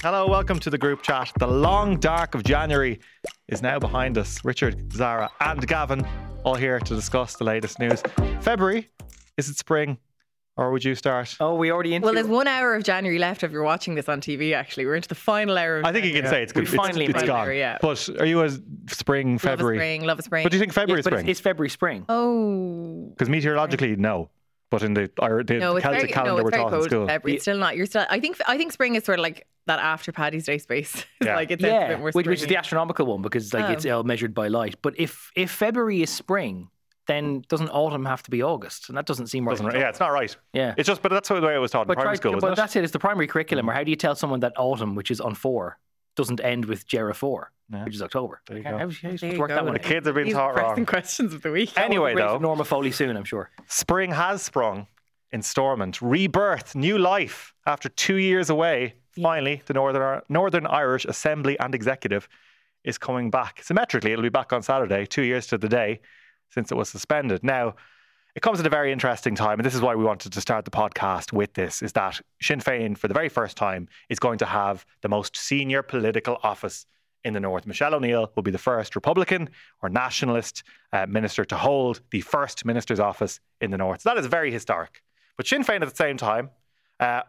Hello, welcome to the group chat. The long dark of January is now behind us. Richard, Zara, and Gavan all here to discuss the latest news. February, is it spring? Or would you start? Oh, we already into Well, there's one hour of January left if you're watching this on TV. Actually, we're into the final hour. Of I think you can say it's We good. finally it's, it's made it gone. there, yeah. But are you a spring, Love February? a spring, love a spring. But do you think February Yes, is but spring? it's, it's February spring. oh Because meteorologically, no. But in the, or the no, it's Celtic very calendar no, we're very taught in cold. school. February. It's still not. You're still. I think. I think spring is sort of like that after Paddy's Day space. Yeah. like it's a yeah, bit more which, which is the astronomical one because like it's Oh. all measured by light. But if if February is spring, then doesn't autumn have to be August? And that doesn't seem right. Doesn't- yeah, it's not right. Yeah. It's just, but that's the way I was taught in but primary try- school, but wasn't it? that's it. It's the primary curriculum. Or how do you tell someone that autumn, which is on four, doesn't end with Jera four, Yeah. which is October? There you How- go. how- how you There you work that one? The kids have been These taught pressing wrong. questions of the week. Anyway, though, Norma Foley soon, I'm sure. Spring has sprung in Stormont. Rebirth, new life after two years away. Finally, the Northern, Northern Irish Assembly and Executive is coming back. Symmetrically, it'll be back on Saturday, two years to the day since it was suspended. Now, it comes at a very interesting time, and this is why we wanted to start the podcast with this, is that Sinn Féin, for the very first time, is going to have the most senior political office in the North. Michelle O'Neill will be the first Republican or nationalist uh, minister to hold the first minister's office in the North. So that is very historic. But Sinn Féin at the same time, uh,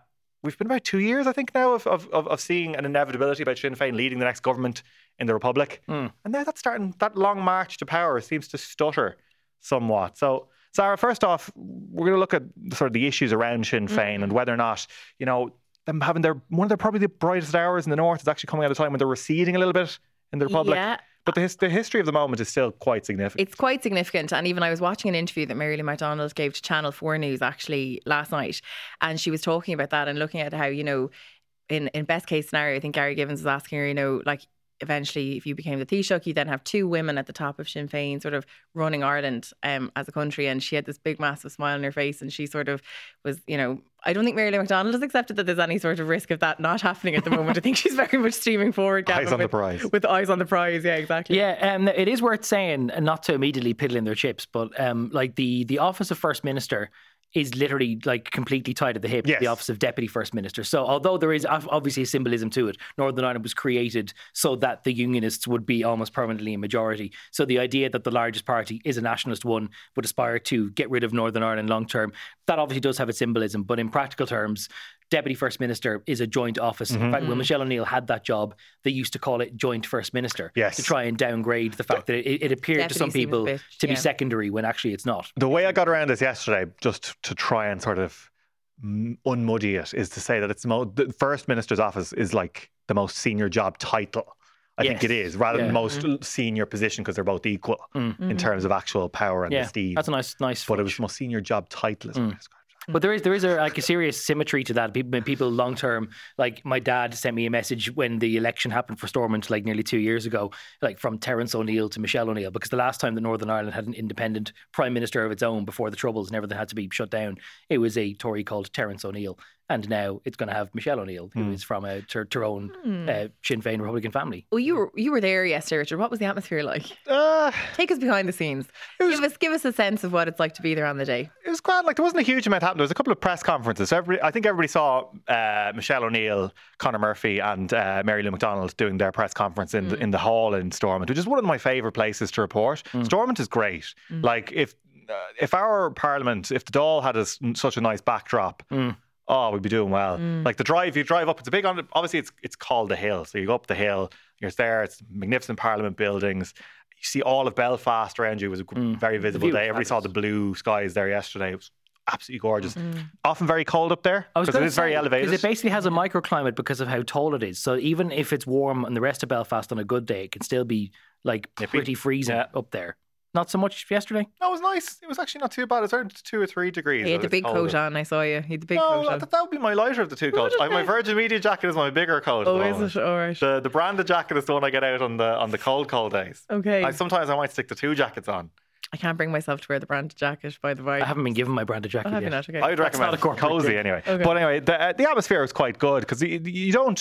we've been about two years, I think, now of, of, of seeing an inevitability about Sinn Féin leading the next government in the Republic. And now that's starting, that long march to power seems to stutter somewhat. So, Zara, first off, we're going to look at sort of the issues around Sinn Féin mm-hmm. and whether or not, you know, them having their one of their probably the brightest hours in the north is actually coming at a time when they're receding a little bit in the Republic. Yeah. But the, his, the history of the moment is still quite significant. It's quite significant. And even I was watching an interview that Mary Lou McDonald gave to Channel 4 News actually last night. And she was talking about that and looking at how, you know, in, in best case scenario, I think Gary Gibbon was asking her, you know, like eventually if you became the Taoiseach, you then have two women at the top of Sinn Féin sort of running Ireland um, as a country. And she had this big, massive smile on her face. And she sort of was, you know, I don't think Mary Lou McDonald has accepted that there's any sort of risk of that not happening at the moment. I think she's very much steaming forward. Gavan, Eyes on the with- prize. With eyes on the prize. Yeah, exactly. Yeah, um, it is worth saying, and not to immediately piddle in their chips, but um, like the the office of first minister is literally like completely tied at the hip to the office of deputy first minister. So although there is obviously a symbolism to it, Northern Ireland was created so that the unionists would be almost permanently a majority. So the idea that the largest party is a nationalist one would aspire to get rid of Northern Ireland long term, that obviously does have its symbolism. But in practical terms, deputy first minister is a joint office. In fact, when Michelle O'Neill had that job, they used to call it joint first minister Yes. to try and downgrade the fact that it, it appeared to some people bit- to be yeah. secondary when actually it's not. The way I got around this yesterday, just to try and sort of mm, unmuddy it, is to say that it's the, mo- the first minister's office is like the most senior job title. I think it is, rather than Yeah. most senior position, because they're both equal Mm-hmm. in terms of actual power and Yeah, prestige. that's a nice, nice. but it was the most senior job title. Is what I described it. But there is there is a, like a serious symmetry to that. People, people long term, like my dad sent me a message when the election happened for Stormont, like nearly two years ago, like from Terence O'Neill to Michelle O'Neill, because the last time that Northern Ireland had an independent prime minister of its own before the Troubles and everything had to be shut down, it was a Tory called Terence O'Neill, and now it's going to have Michelle O'Neill, who is from a Tyr- Tyrone uh, Sinn Féin Republican family. Well, you were you were there yesterday, Richard. What was the atmosphere like? Uh, Take us behind the scenes. give us give us a sense of what it's like to be there on the day. it was grand. Like there wasn't a huge amount happening. There was a couple of press conferences. So everybody, I think everybody saw uh, Michelle O'Neill, Conor Murphy, and uh, Mary Lou McDonald doing their press conference in the, in the hall in Stormont, which is one of my favourite places to report. Stormont is great. Like if uh, if our Parliament, if the Dáil had a s such a nice backdrop. Oh, we'd be doing well. Mm. Like the drive, you drive up. It's a big. on Obviously, it's it's called the hill. So you go up the hill. You're there. It's magnificent Parliament buildings. You see all of Belfast around you. It was a g- mm. very visible day. Everybody saw the blue skies there yesterday. It was absolutely gorgeous. Mm-hmm. Often very cold up there because it gonna very elevated. Because it basically has a microclimate because of how tall it is. So even if it's warm in the rest of Belfast on a good day, it can still be like Nippy. pretty freezing Yeah. up there. Not so much yesterday. No, it was nice. It was actually not too bad. It was around two or three degrees. He had the big told. coat on. I saw you. He had the big No, coat on. that, that would be my lighter of the two coats. I my Virgin Media jacket is my bigger coat. at Oh, the is it? All right. The the branded jacket is the one I get out on the on the cold cold days. Okay. I, sometimes I might stick the two jackets on. I can't bring myself to wear the branded jacket, by the way. I haven't been given my branded jacket Oh, have yet. not? Okay. I would That's not recommend a corporate cozy thing. anyway. Okay. But anyway, the uh, the atmosphere was quite good because you, you don't.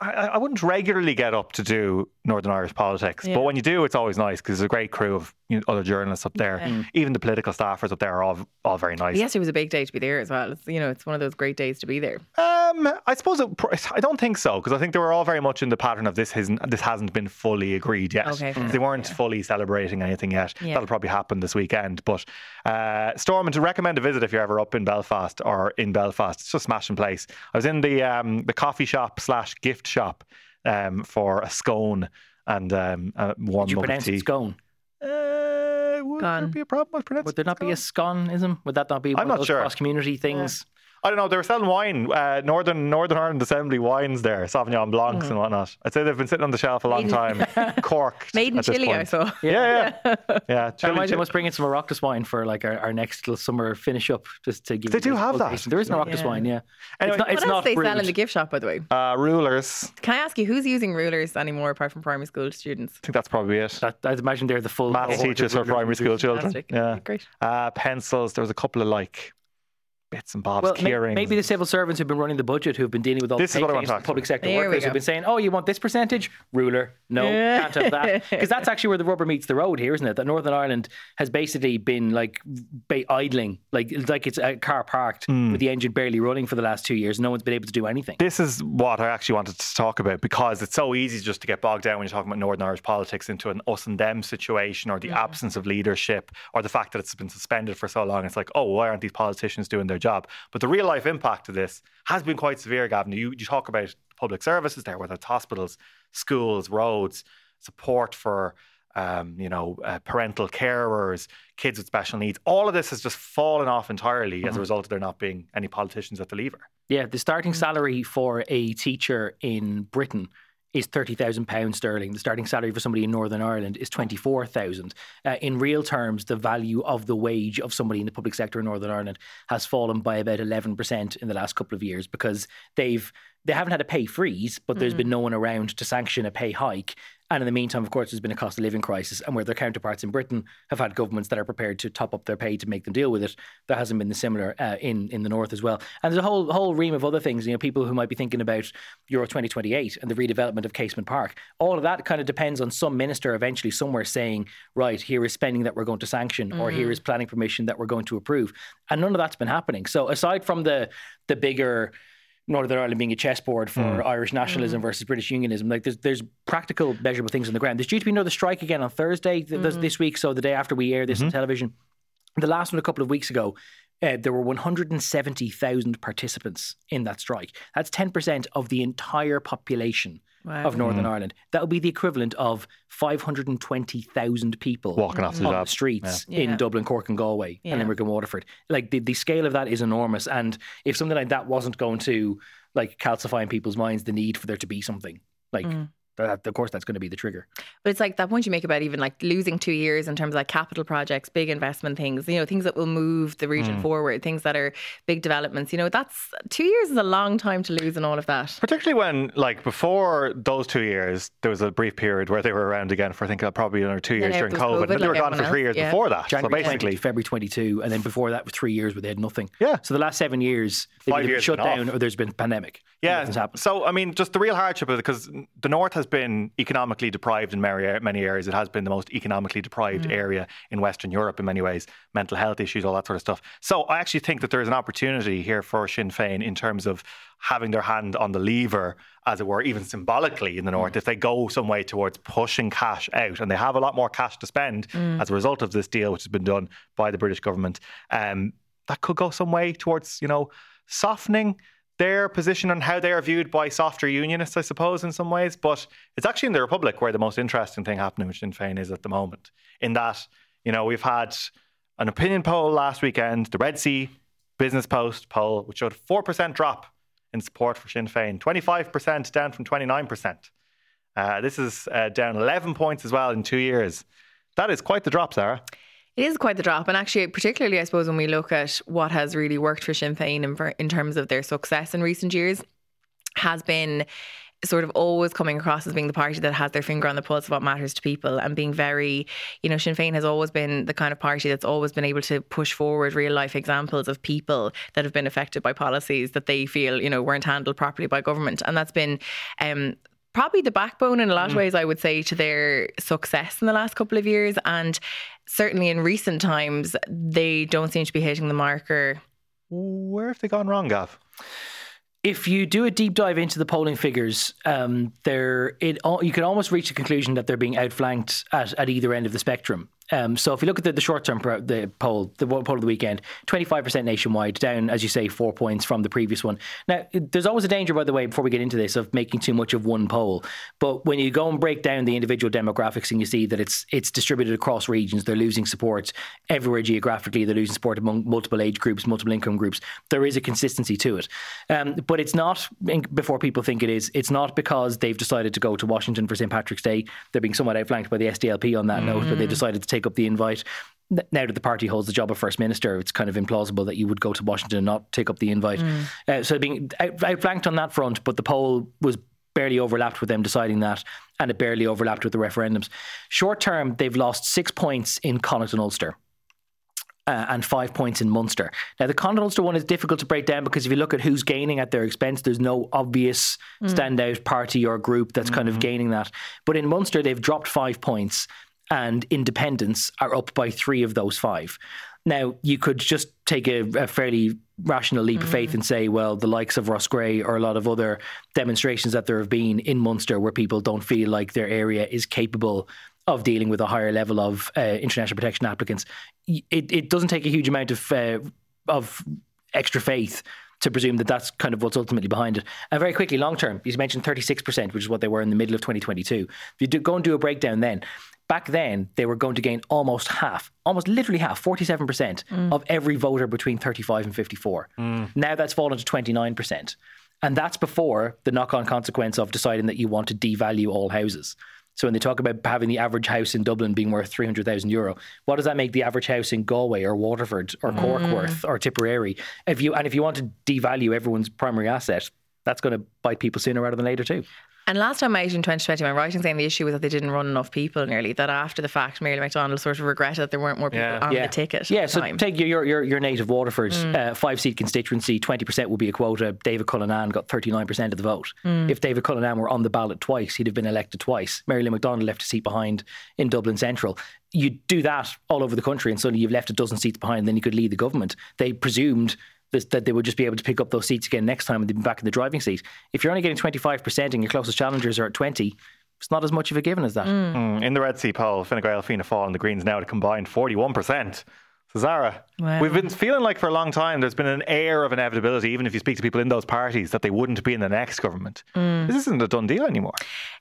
I, I wouldn't regularly get up to do Northern Irish politics, Yeah. but when you do, it's always nice because there's a great crew of you know, other journalists up there. Yeah. Even the political staffers up there are all all very nice. Yes, it was a big day to be there as well. It's, you know, it's one of those great days to be there. Um, I suppose it, I don't think so because I think they were all very much in the pattern of this hasn't this hasn't been fully agreed yet. Okay, fair They weren't fully celebrating anything yet. Yeah. That'll probably happen this weekend. But uh, Stormont, to recommend a visit if you're ever up in Belfast or in Belfast. It's just a smashing place. I was in the um, the coffee shop slash gift shop um, for a scone and um, a warm Did you mug of pronounce tea. it scone? Uh, would there be a problem with pronouncing Would there not be a scone? sconism? Would that not be one I'm of not those sure. cross community things? I don't know. They were selling wine, uh, Northern Northern Ireland Assembly wines there, Sauvignon Blancs Mm. and whatnot. I'd say they've been sitting on the shelf a long time, corked. Made in at this Chile, I point. saw. Yeah, yeah, yeah. I Chile, imagine Chile. must bring in some Oireachtas wine for like our, our next little summer finish up, just to give. They you do have that. There is an Oireachtas Yeah. wine, yeah. Anyway, it's not. What It's else not they sell in the gift shop, by the way? Uh, rulers. Can I ask you, who's using rulers anymore apart from primary school students? I think that's probably it. That, I'd imagine they're the full Maths cohort of teachers for rulers primary school children. Fantastic. Yeah. Great. Uh, pencils. There was a couple of like bits and bobs, Well, may- maybe the civil servants who've been running the budget, who've been dealing with all This the is what I want to to talk public sector There workers, who've been saying, "Oh, you want this percentage? Ruler? No, can't have that." Because that's actually where the rubber meets the road here, isn't it? That Northern Ireland has basically been like ba- idling, like it's like it's a car parked Hmm. with the engine barely running for the last two years. No one's been able to do anything. this is what I actually wanted to talk about because it's so easy just to get bogged down when you're talking about Northern Irish politics into an us and them situation or the absence of leadership or the fact that it's been suspended for so long. It's like, oh, why aren't these politicians doing their job? But the real life impact of this has been quite severe, Gavan. You, you talk about public services there, whether it's hospitals, schools, roads, support for. Um, you know, uh, parental carers, kids with special needs. All of this has just fallen off entirely as a result of there not being any politicians at the lever. Yeah, the starting salary for a teacher in Britain is thirty thousand pounds sterling. The starting salary for somebody in Northern Ireland is twenty four thousand. Uh, in real terms, the value of the wage of somebody in the public sector in Northern Ireland has fallen by about eleven percent in the last couple of years because they've they haven't had a pay freeze, but there's been no one around to sanction a pay hike. And in the meantime, of course, there's been a cost of living crisis, and where their counterparts in Britain have had governments that are prepared to top up their pay to make them deal with it, there hasn't been the similar uh, in in the north as well. And there's a whole whole ream of other things. You know, people who might be thinking about Euro 2028 and the redevelopment of Casement Park. All of that kind of depends on some minister eventually somewhere saying, right, here is spending that we're going to sanction, or here is planning permission that we're going to approve. And none of that's been happening. So aside from the the bigger Northern Ireland being a chessboard for mm. Irish nationalism mm. versus British unionism. Like there's there's practical measurable things on the ground. There's due to be another strike again on Thursday th- this- mm. this week, so the day after we air this on mm-hmm. television. The last one a couple of weeks ago, uh, there were 170,000 participants in that strike. That's 10% of the entire population Wow. of Northern Ireland. That would be the equivalent of 520,000 people Walking off the on the streets Yeah. in Yeah. Dublin, Cork, and Galway, Yeah. and Limerick and Waterford. Like the, the scale of that is enormous. And if something like that wasn't going to like calcify in people's minds the need for there to be something, like Mm. That, of course that's going to be the trigger. But it's like that point you make about even like losing two years in terms of like capital projects, big investment things, you know, things that will move the region Mm. forward, things that are big developments. You know, that's two years is a long time to lose in all of that. Particularly when, like, before those two years, there was a brief period where they were around again for I think uh, probably another two years Yeah, during COVID. COVID but they were gone for three else, years yeah. before that. January so basically, to February 22, and then before that, for three years where they had nothing. Yeah. So the last seven years, they've Five been years shut been off. down or there's been a pandemic. yeah. Happened. So I mean, just the real hardship of it, because the north has been economically deprived in many areas. It has been the most economically deprived Mm. area in Western Europe in many ways. Mental health issues, all that sort of stuff. So I actually think that there is an opportunity here for Sinn Féin in terms of having their hand on the lever, as it were, even symbolically in the Mm. north, if they go some way towards pushing cash out, and they have a lot more cash to spend as a result of this deal, which has been done by the British government. Um, that could go some way towards, you know, softening their position on how they are viewed by softer unionists, I suppose, in some ways. But it's actually in the Republic where the most interesting thing happening with Sinn Féin is at the moment. In that, you know, we've had an opinion poll last weekend, the Red C Business Post poll, which showed a 4% drop in support for Sinn Féin, 25% down from 29%. Uh, this is uh, down 11 points as well in two years. That is quite the drop, Zara. It is quite the drop. And actually, particularly, I suppose, when we look at what has really worked for Sinn Féin in, in terms of their success in recent years, has been sort of always coming across as being the party that has their finger on the pulse of what matters to people and being very, you know, Sinn Féin has always been the kind of party that's always been able to push forward real life examples of people that have been affected by policies that they feel, you know, weren't handled properly by government. And that's been um, probably the backbone in a lot of mm. ways, I would say, to their success in the last couple of years. And certainly in recent times, they don't seem to be hitting the marker. Where have they gone wrong, Gav? if you do a deep dive into the polling figures, um, there it you can almost reach the conclusion that they're being outflanked at, at either end of the spectrum. Um, so if you look at the, the short term pro, the poll, the poll of the weekend, 25% nationwide, down, as you say, four points from the previous one. Now, there's always a danger, by the way, before we get into this, of making too much of one poll. But when you go and break down the individual demographics and you see that it's it's distributed across regions, they're losing support everywhere geographically, they're losing support among multiple age groups, multiple income groups. There is a consistency to it. Um, but it's not, before people think it is, it's not because they've decided to go to Washington for St. Patrick's Day. They're being somewhat outflanked by the SDLP on that mm. note, but they decided to take take up the invite. Now that the party holds the job of first minister, it's kind of implausible that you would go to Washington and not take up the invite. Mm. Uh, so being out, outflanked on that front, but the poll was barely overlapped with them deciding that, and it barely overlapped with the referendums. Short term, they've lost six points in Connacht and Ulster. Uh, and five points in Munster. Now, the Connacht and Ulster one is difficult to break down because if you look at who's gaining at their expense, there's no obvious mm. standout party or group that's mm-hmm. kind of mm-hmm. gaining that. But in Munster, they've dropped five points and independents are up by three of those five. Now, you could just take a, a fairly rational leap mm. of faith and say, well, the likes of Roscrea or a lot of other demonstrations that there have been in Munster where people don't feel like their area is capable of dealing with a higher level of uh, international protection applicants. It, it, doesn't take a huge amount of uh, of extra faith to presume that that's kind of what's ultimately behind it. And very quickly, long term, you mentioned 36%, which is what they were in the middle of 2022. If you do, go and do a breakdown then, Back then, they were going to gain almost half, almost literally half, 47% mm. of every voter between 35 and 54. Mm. Now that's fallen to 29%. And that's before the knock on consequence of deciding that you want to devalue all houses. So when they talk about having the average house in Dublin being worth 300,000 euro, what does that make the average house in Galway or Waterford or Cork mm. worth or Tipperary? If you and if you want to devalue everyone's primary asset, that's going to bite people sooner rather than later too. And last time I out in 2020, my writing saying the issue was that they didn't run enough people nearly, that after the fact, Mary McDonald sort of regretted that there weren't more people yeah. on yeah. the ticket. Yeah, so time. take your, your, your native Waterford, mm. uh, five seat constituency, 20% would be a quota. David Cullinane got 39% of the vote. Mm. If David Cullinane were on the ballot twice, he'd have been elected twice. Mary Lou McDonald left a seat behind in Dublin Central you do that all over the country and suddenly you've left a dozen seats behind, then you could lead the government. They presumed that they would just be able to pick up those seats again next time and they'd be back in the driving seat. If you're only getting 25% and your closest challengers are at 20, it's not as much of a given as that. Mm. Mm. In the Red C poll, Fine Gael, Fianna Fáil and the Greens now to combine 41%. So Zara, wow. we've been feeling like for a long time there's been an air of inevitability, even if you speak to people in those parties, that they wouldn't be in the next government. Mm. This isn't a done deal anymore.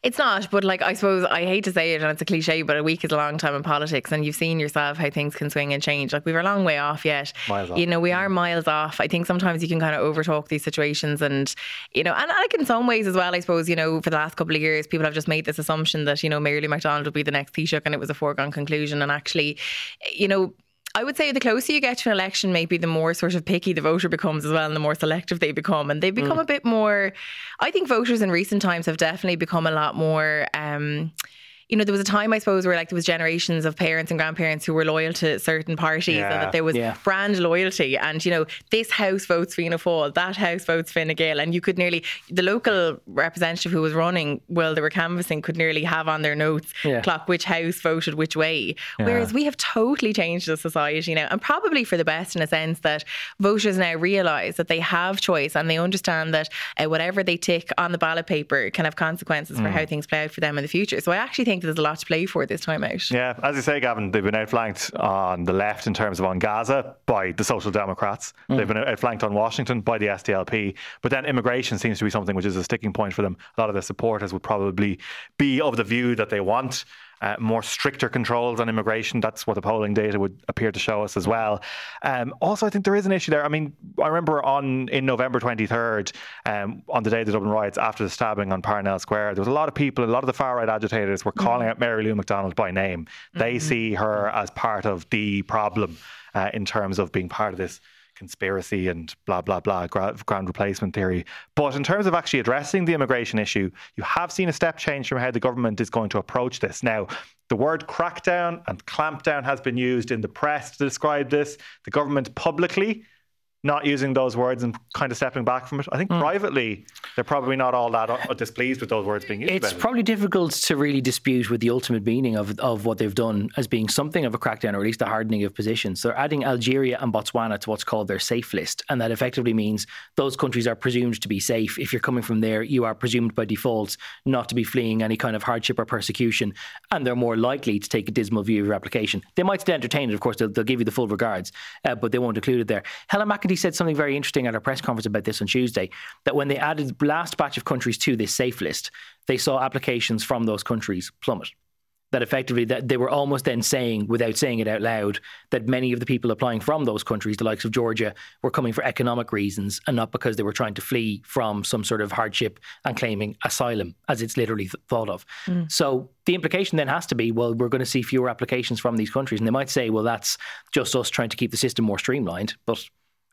It's not, but like I suppose I hate to say it, and it's a cliche, but a week is a long time in politics, and you've seen yourself how things can swing and change. Like we're a long way off yet. Miles off. You know, we are miles off. I think sometimes you can kind of overtalk these situations, and you know, and like in some ways as well. I suppose you know, for the last couple of years, people have just made this assumption that you know Mary Lou McDonald would be the next Taoiseach, and it was a foregone conclusion. And actually, you know I would say the closer you get to an election, maybe the more sort of picky the voter becomes as well, and the more selective they become. And they become mm. a bit more. I think voters in recent times have definitely become a lot more. Um, you know, there was a time, I suppose, where like there was generations of parents and grandparents who were loyal to certain parties yeah. and that there was yeah. brand loyalty. And, you know, this house votes Fianna Fáil, that house votes Fine Gael. And you could nearly, the local representative who was running while they were canvassing could nearly have on their notes, yeah. clock which house voted which way. Whereas we have totally changed the society now. And probably for the best in a sense that voters now realise that they have choice and they understand that uh, whatever they tick on the ballot paper can have consequences mm. for how things play out for them in the future. So I actually think think there's a lot to play for this time out. Yeah, as you say, Gavan, they've been outflanked on the left in terms of on Gaza by the Social Democrats. Mm. They've been outflanked on Washington by the SDLP. But then immigration seems to be something which is a sticking point for them. A lot of their supporters would probably be of the view that they want uh, more stricter controls on immigration. That's what the polling data would appear to show us as well. Um, also, I think there is an issue there. I mean, I remember on in November 23rd, um, on the day of the Dublin riots, after the stabbing on Parnell Square, there was a lot of people, a lot of the far right agitators were calling mm-hmm. out Mary Lou McDonald by name. They mm-hmm. see her as part of the problem uh, in terms of being part of this conspiracy and blah, blah, blah, ground replacement theory. But in terms of actually addressing the immigration issue, you have seen a step change from how the government is going to approach this. Now, the word crackdown and clampdown has been used in the press to describe this. The government publicly not using those words and kind of stepping back from it. I think mm. privately, they're probably not all that uh, displeased with those words being used. It's probably it. difficult to really dispute with the ultimate meaning of, of what they've done as being something of a crackdown or at least a hardening of positions. So they're adding Algeria and Botswana to what's called their safe list. And that effectively means those countries are presumed to be safe. If you're coming from there, you are presumed by default not to be fleeing any kind of hardship or persecution. And they're more likely to take a dismal view of your application. They might still entertain it, of course, they'll, they'll give you the full regards, uh, but they won't include it there. Helen McEntee said something very interesting at a press conference about this on Tuesday that when they added the last batch of countries to this safe list, they saw applications from those countries plummet. That effectively that they were almost then saying, without saying it out loud, that many of the people applying from those countries, the likes of Georgia, were coming for economic reasons and not because they were trying to flee from some sort of hardship and claiming asylum, as it's literally th- thought of. Mm. So the implication then has to be, well, we're going to see fewer applications from these countries, and they might say, well, that's just us trying to keep the system more streamlined, but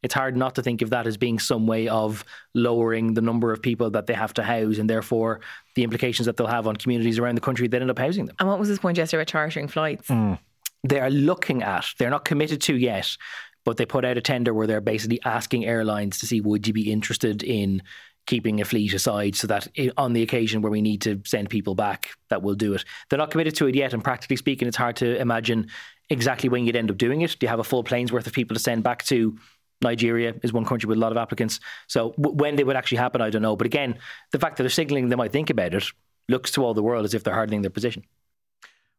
it's hard not to think of that as being some way of lowering the number of people that they have to house and therefore the implications that they'll have on communities around the country that end up housing them. And what was his point yesterday about chartering flights? Mm. They are looking at, they're not committed to yet, but they put out a tender where they're basically asking airlines to see would you be interested in keeping a fleet aside so that on the occasion where we need to send people back, that we'll do it. They're not committed to it yet, and practically speaking, it's hard to imagine exactly when you'd end up doing it. Do you have a full plane's worth of people to send back to Nigeria is one country with a lot of applicants. So w- when they would actually happen, I don't know. But again, the fact that they're signalling they might think about it looks to all the world as if they're hardening their position.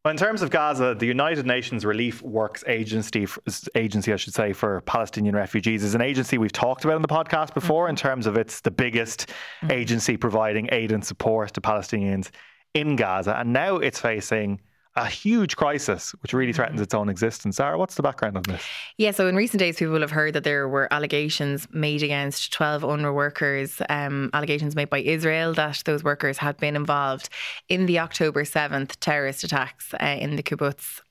Well, in terms of Gaza, the United Nations Relief Works Agency, agency I should say, for Palestinian refugees is an agency we've talked about in the podcast before. Mm-hmm. In terms of it's the biggest mm-hmm. agency providing aid and support to Palestinians in Gaza, and now it's facing a huge crisis which really threatens its own existence. Zara, what's the background on this? Yeah, so in recent days, people have heard that there were allegations made against 12 UNRWA workers, um, allegations made by Israel that those workers had been involved in the October 7th terrorist attacks uh, in the kibbutz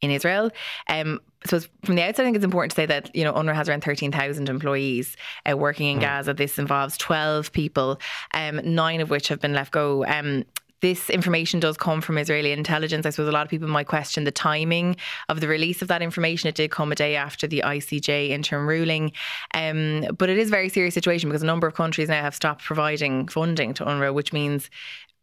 in Israel. Um, so from the outset, I think it's important to say that you know UNRWA has around thirteen thousand employees uh, working in mm. Gaza. This involves twelve people, um, nine of which have been left go. Um, this information does come from Israeli intelligence. I suppose a lot of people might question the timing of the release of that information. It did come a day after the ICJ interim ruling. Um, but it is a very serious situation because a number of countries now have stopped providing funding to UNRWA, which means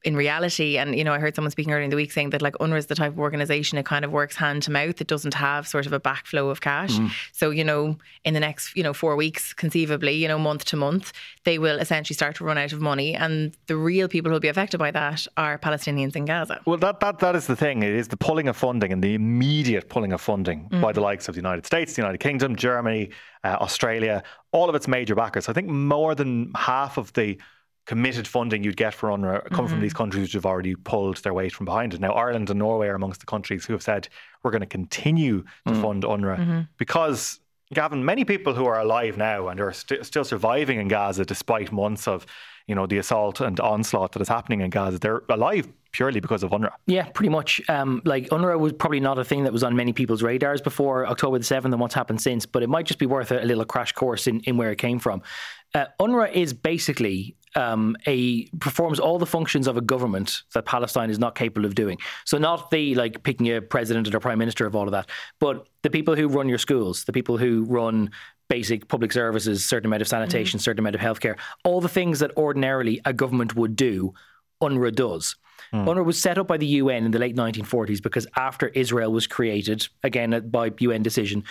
in reality, and you know, I heard someone speaking earlier in the week saying that like UNRWA is the type of organisation it kind of works hand to mouth. It doesn't have sort of a backflow of cash. Mm. So you know, in the next you know four weeks, conceivably, you know, month to month, they will essentially start to run out of money, and the real people who will be affected by that are Palestinians in Gaza. Well, that that that is the thing. It is the pulling of funding and the immediate pulling of funding mm. by the likes of the United States, the United Kingdom, Germany, uh, Australia, all of its major backers. I think more than half of the committed funding you'd get for UNRWA come mm-hmm. from these countries which have already pulled their weight from behind it. Now, Ireland and Norway are amongst the countries who have said we're going to continue to mm. fund UNRWA mm-hmm. because, Gavan, many people who are alive now and are st- still surviving in Gaza despite months of you know the assault and onslaught that is happening in Gaza, they're alive purely because of UNRWA. Yeah, pretty much. Um, like UNRWA was probably not a thing that was on many people's radars before October the 7th and what's happened since, but it might just be worth a, a little crash course in, in where it came from. Uh, UNRWA is basically um, a performs all the functions of a government that Palestine is not capable of doing. So not the like picking a president or prime minister of all of that, but the people who run your schools, the people who run basic public services, certain amount of sanitation, mm-hmm. certain amount of healthcare, all the things that ordinarily a government would do, UNRWA does. Mm. UNRWA was set up by the UN in the late 1940s because after Israel was created, again by UN decision,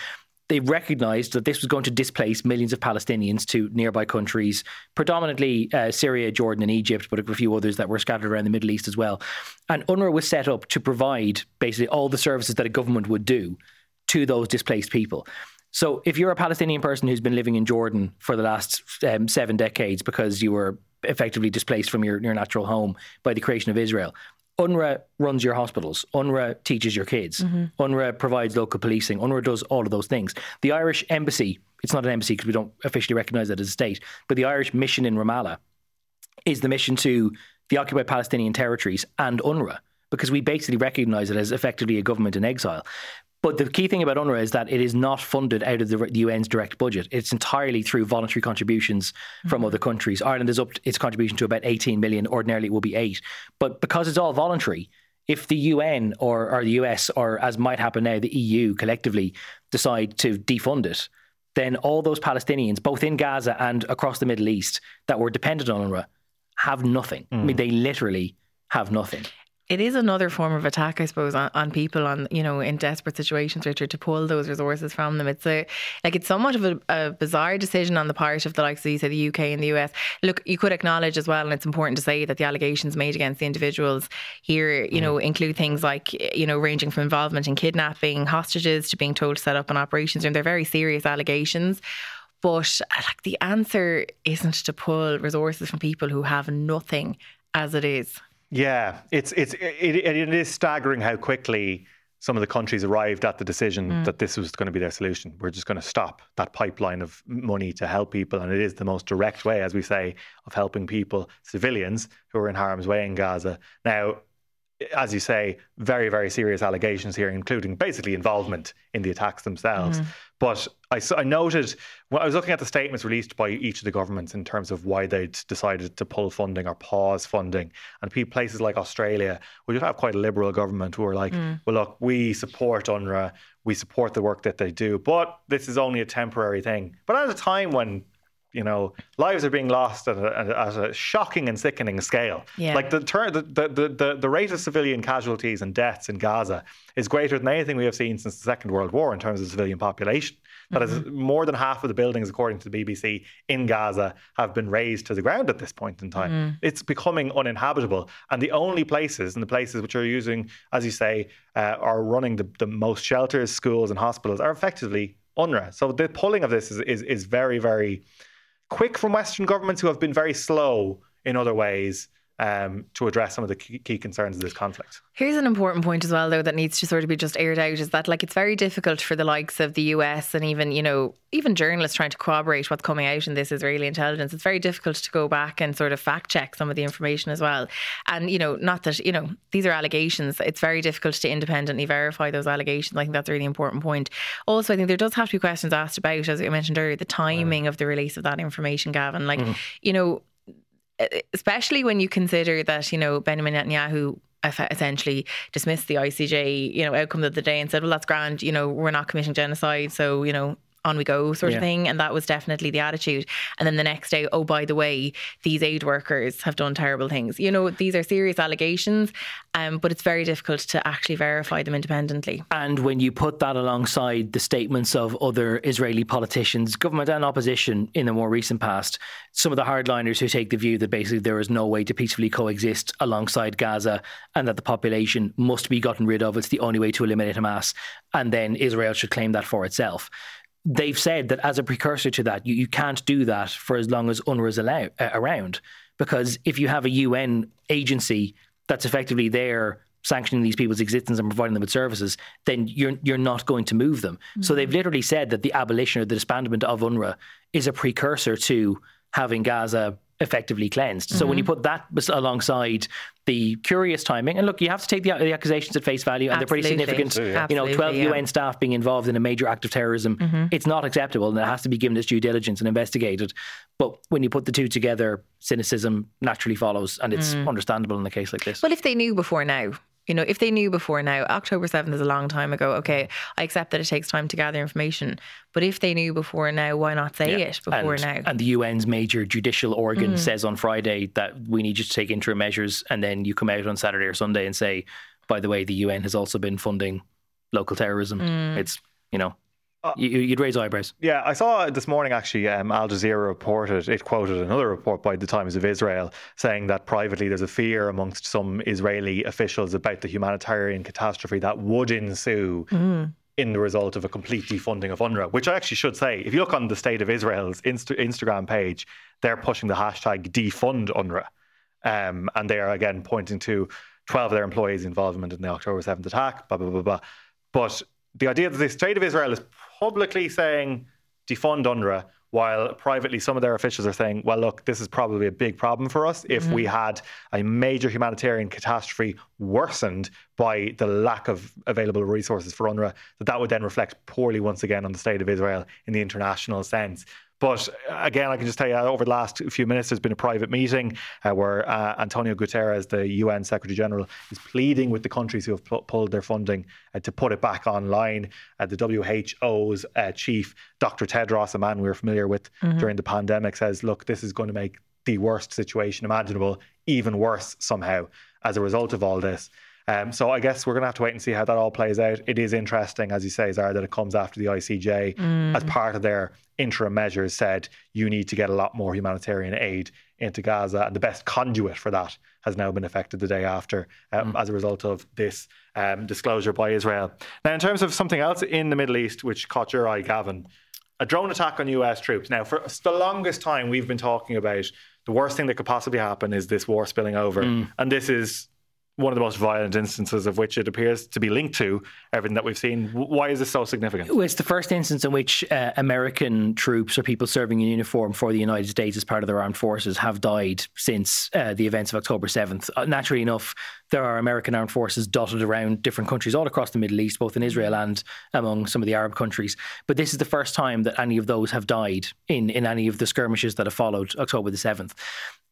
they recognized that this was going to displace millions of Palestinians to nearby countries, predominantly uh, Syria, Jordan, and Egypt, but a few others that were scattered around the Middle East as well. And UNRWA was set up to provide basically all the services that a government would do to those displaced people. So if you're a Palestinian person who's been living in Jordan for the last um, seven decades because you were effectively displaced from your, your natural home by the creation of Israel, UNRWA runs your hospitals. UNRWA teaches your kids. Mm-hmm. UNRWA provides local policing. UNRWA does all of those things. The Irish embassy, it's not an embassy because we don't officially recognise it as a state, but the Irish mission in Ramallah is the mission to the occupied Palestinian territories and UNRWA because we basically recognise it as effectively a government in exile. But the key thing about UNRWA is that it is not funded out of the, the UN's direct budget. It's entirely through voluntary contributions from mm-hmm. other countries. Ireland has upped its contribution to about 18 million. Ordinarily, it will be eight. But because it's all voluntary, if the UN or, or the US, or as might happen now, the EU collectively decide to defund it, then all those Palestinians, both in Gaza and across the Middle East, that were dependent on UNRWA, have nothing. I mean, mm. they literally have nothing. It is another form of attack, I suppose, on, on people on you know in desperate situations, Richard, to pull those resources from them. It's a like it's somewhat of a, a bizarre decision on the part of the likes of you say the UK and the US. Look, you could acknowledge as well, and it's important to say that the allegations made against the individuals here, you know, mm-hmm. include things like you know ranging from involvement in kidnapping, hostages, to being told to set up an operations room. They're very serious allegations. But like the answer isn't to pull resources from people who have nothing as it is. Yeah, it's it's it, it is staggering how quickly some of the countries arrived at the decision mm. that this was going to be their solution. We're just going to stop that pipeline of money to help people, and it is the most direct way, as we say, of helping people, civilians who are in harm's way in Gaza. Now, as you say, very, very serious allegations here, including basically involvement in the attacks themselves. Mm-hmm. But I noted when I was looking at the statements released by each of the governments in terms of why they'd decided to pull funding or pause funding, and places like Australia, which have quite a liberal government, who are like, mm. well, look, we support UNRWA, we support the work that they do, but this is only a temporary thing. But at a time when you know, lives are being lost at a, at a- shocking and sickening scale. Yeah. Like the, tur- the, the, the, the, rate of civilian casualties and deaths in Gaza is greater than anything we have seen since the Second World War in terms of civilian population. That is more than half of the buildings, according to the BBC, in Gaza have been razed to the ground at this point in time. It's becoming uninhabitable. And the only places, and the places which are using, as you say, uh, are running the, the most shelters, schools, and hospitals are effectively UNRWA. So the pulling of this is, is, is very, very quick from Western governments who have been very slow in other ways um, to address some of the key, key concerns of this conflict. Here's an important point as well, though, that needs to sort of be just aired out is that, like, it's very difficult for the likes of the US and even, you know, even journalists trying to corroborate what's coming out in this Israeli intelligence. It's very difficult to go back and sort of fact check some of the information as well. And, you know, not that, you know, these are allegations. It's very difficult to independently verify those allegations. I think that's a really important point. Also, I think there does have to be questions asked about, as I mentioned earlier, the timing of the release of that information, Gavan. Like, you know, especially when you consider that you know Benjamin Netanyahu essentially dismissed the ICJ you know outcome of the day and said, well, that's grand. You know, we're not committing genocide, so you know. On we go, sort Yeah. of thing, and that was definitely the attitude. And then the next day, oh, by the way, these aid workers have done terrible things. You know, these are serious allegations, um, but it's very difficult to actually verify them independently. And when you put that alongside the statements of other Israeli politicians, government and opposition in the more recent past, some of the hardliners who take the view that basically there is no way to peacefully coexist alongside Gaza and that the population must be gotten rid of, it's the only way to eliminate Hamas, and then Israel should claim that for itself. They've said that as a precursor to that, you, you can't do that for as long as UNRWA is allow, uh, around. Because if you have a UN agency that's effectively there sanctioning these people's existence and providing them with services, then you're you're not going to move them. So they've literally said that the abolition or the disbandment of UNRWA is a precursor to having Gaza effectively cleansed. So when you put that alongside the curious timing, and look, you have to take the, the accusations at face value, and they're pretty Absolutely. significant. You know, 12 yeah. UN staff being involved in a major act of terrorism, mm-hmm. it's not acceptable, and it has to be given its due diligence and investigated. But when you put the two together, cynicism naturally follows, and it's mm. understandable in a case like this. Well, if they knew before now, you know, if they knew before now, October 7th is a long time ago. Okay, I accept that it takes time to gather information. But if they knew before now, why not say Yeah. it before and, now? And the UN's major judicial organ mm. says on Friday that we need you to take interim measures, and then you come out on Saturday or Sunday and say, by the way, the UN has also been funding local terrorism. Mm. It's you know, you, you'd raise eyebrows. Yeah, I saw this morning actually. Um, Al Jazeera reported it quoted another report by the Times of Israel saying that privately there's a fear amongst some Israeli officials about the humanitarian catastrophe that would ensue in the result of a complete defunding of UNRWA. Which I actually should say, if you look on the State of Israel's Insta- Instagram page, they're pushing the hashtag defund UNRWA. Um, and they are again pointing to 12 of their employees' involvement in the October 7th attack, blah, blah, blah, blah. But the idea that the state of Israel is publicly saying defund UNRWA, while privately some of their officials are saying, well, look, this is probably a big problem for us if mm-hmm. we had a major humanitarian catastrophe worsened by the lack of available resources for UNRWA, that that would then reflect poorly once again on the state of Israel in the international sense. But again, I can just tell you over the last few minutes, there's been a private meeting uh, where uh, Antonio Guterres, the UN Secretary General, is pleading with the countries who have pl- pulled their funding uh, to put it back online. Uh, the WHO's uh, chief, Dr. Tedros, a man we were familiar with mm-hmm. during the pandemic, says, look, this is going to make the worst situation imaginable even worse somehow as a result of all this. Um, so I guess we're going to have to wait and see how that all plays out. It is interesting, as you say, Zara, that it comes after the ICJ mm. as part of their interim measures said you need to get a lot more humanitarian aid into Gaza, and the best conduit for that has now been affected the day after um, mm. as a result of this um, disclosure by Israel. Now, in terms of something else in the Middle East, which caught your eye, Gavan, a drone attack on US troops. Now, for the longest time, we've been talking about the worst thing that could possibly happen is this war spilling over. Mm. And this is one of the most violent instances of which it appears to be linked to everything that we've seen. Why is this so significant? It's the first instance in which uh, American troops or people serving in uniform for the United States as part of their armed forces have died since uh, the events of October 7th. Uh, naturally enough, there are American armed forces dotted around different countries all across the Middle East, both in Israel and among some of the Arab countries. But this is the first time that any of those have died in, in any of the skirmishes that have followed October the 7th.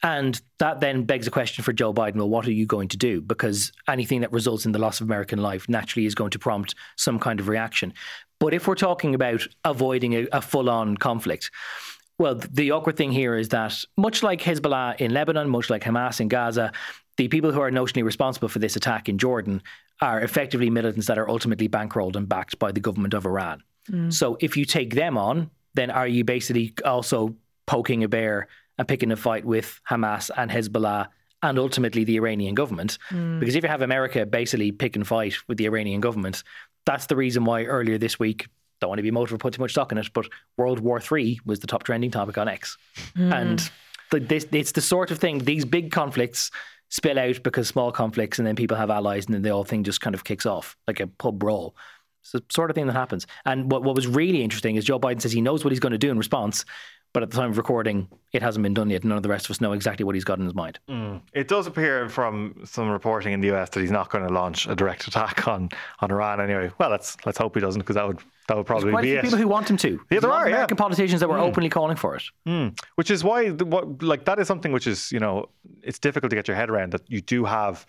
And that then begs a question for Joe Biden well, what are you going to do? Because anything that results in the loss of American life naturally is going to prompt some kind of reaction. But if we're talking about avoiding a, a full on conflict, well, the awkward thing here is that much like Hezbollah in Lebanon, much like Hamas in Gaza, the people who are notionally responsible for this attack in Jordan are effectively militants that are ultimately bankrolled and backed by the government of Iran. Mm. So if you take them on, then are you basically also poking a bear and picking a fight with Hamas and Hezbollah and ultimately the Iranian government. Mm. Because if you have America basically pick and fight with the Iranian government, that's the reason why earlier this week, don't want to be motive or put too much stock in it, but World War III was the top trending topic on X. Mm. And the, this, it's the sort of thing, these big conflicts spill out because small conflicts and then people have allies and then the whole thing just kind of kicks off like a pub brawl. It's the sort of thing that happens. And what, what was really interesting is Joe Biden says he knows what he's going to do in response, but at the time of recording, it hasn't been done yet. None of the rest of us know exactly what he's got in his mind. Mm. It does appear from some reporting in the US that he's not going to launch a direct attack on, on Iran anyway. Well, let's let's hope he doesn't because that would that would probably be it. People who want him to. Yeah, there are American yeah. politicians that were mm. openly calling for it. Mm. Which is why, what like that is something which is you know it's difficult to get your head around that you do have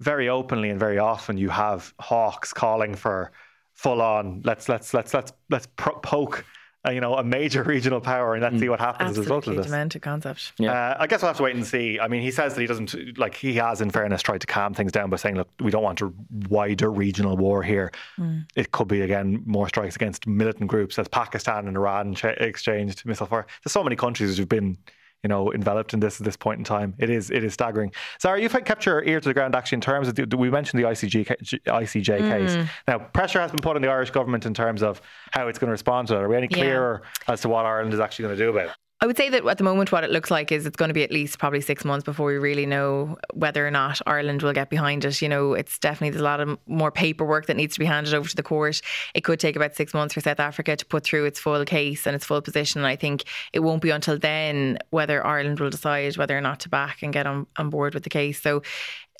very openly and very often you have hawks calling for full on let's let's let's let's let's poke uh, you know, a major regional power, and let's mm. see what happens Absolutely as a result of this. demented concept. Yeah, uh, I guess we'll have to wait and see. I mean, he says that he doesn't like. He has, in fairness, tried to calm things down by saying, "Look, we don't want a wider regional war here. Mm. It could be again more strikes against militant groups as Pakistan and Iran ch- exchanged missile fire. There's so many countries who've been you know, enveloped in this at this point in time. It is it is staggering. Zara, you've kept your ear to the ground actually in terms of the, we mentioned the ICG ICJ mm. case. Now, pressure has been put on the Irish government in terms of how it's going to respond to it. Are we any clearer yeah. as to what Ireland is actually going to do about it? I would say that at the moment, what it looks like is it's going to be at least probably six months before we really know whether or not Ireland will get behind it. You know, it's definitely there's a lot of more paperwork that needs to be handed over to the court. It could take about six months for South Africa to put through its full case and its full position. And I think it won't be until then whether Ireland will decide whether or not to back and get on, on board with the case. So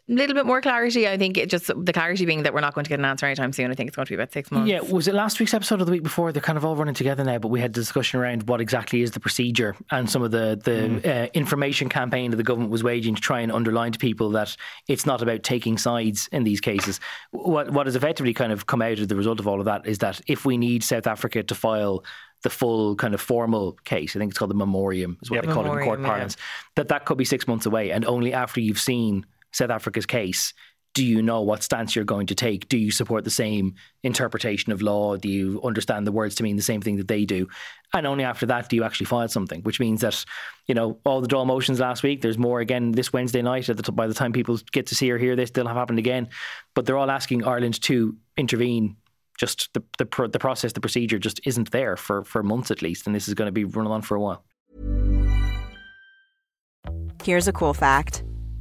little bit more clarity. I think it just the clarity being that we're not going to get an answer anytime soon. I think it's going to be about six months. Yeah, was it last week's episode of the week before? They're kind of all running together now, but we had a discussion around what exactly is the procedure and some of the the mm. uh, information campaign that the government was waging to try and underline to people that it's not about taking sides in these cases. What what has effectively kind of come out as the result of all of that is that if we need South Africa to file the full kind of formal case. I think it's called the memoriam, is what yep. they call memoriam, it in court parlance. Yeah. That that could be six months away, and only after you've seen South Africa's case, do you know what stance you're going to take? Do you support the same interpretation of law? Do you understand the words to mean the same thing that they do? And only after that do you actually file something, which means that, you know, all the Dáil motions last week, there's more again this Wednesday night. The, by the time people get to see or hear this, they'll have happened again. But they're all asking Ireland to intervene. Just the, the, the process, the procedure just isn't there for, for months at least. And this is going to be running on for a while. Here's a cool fact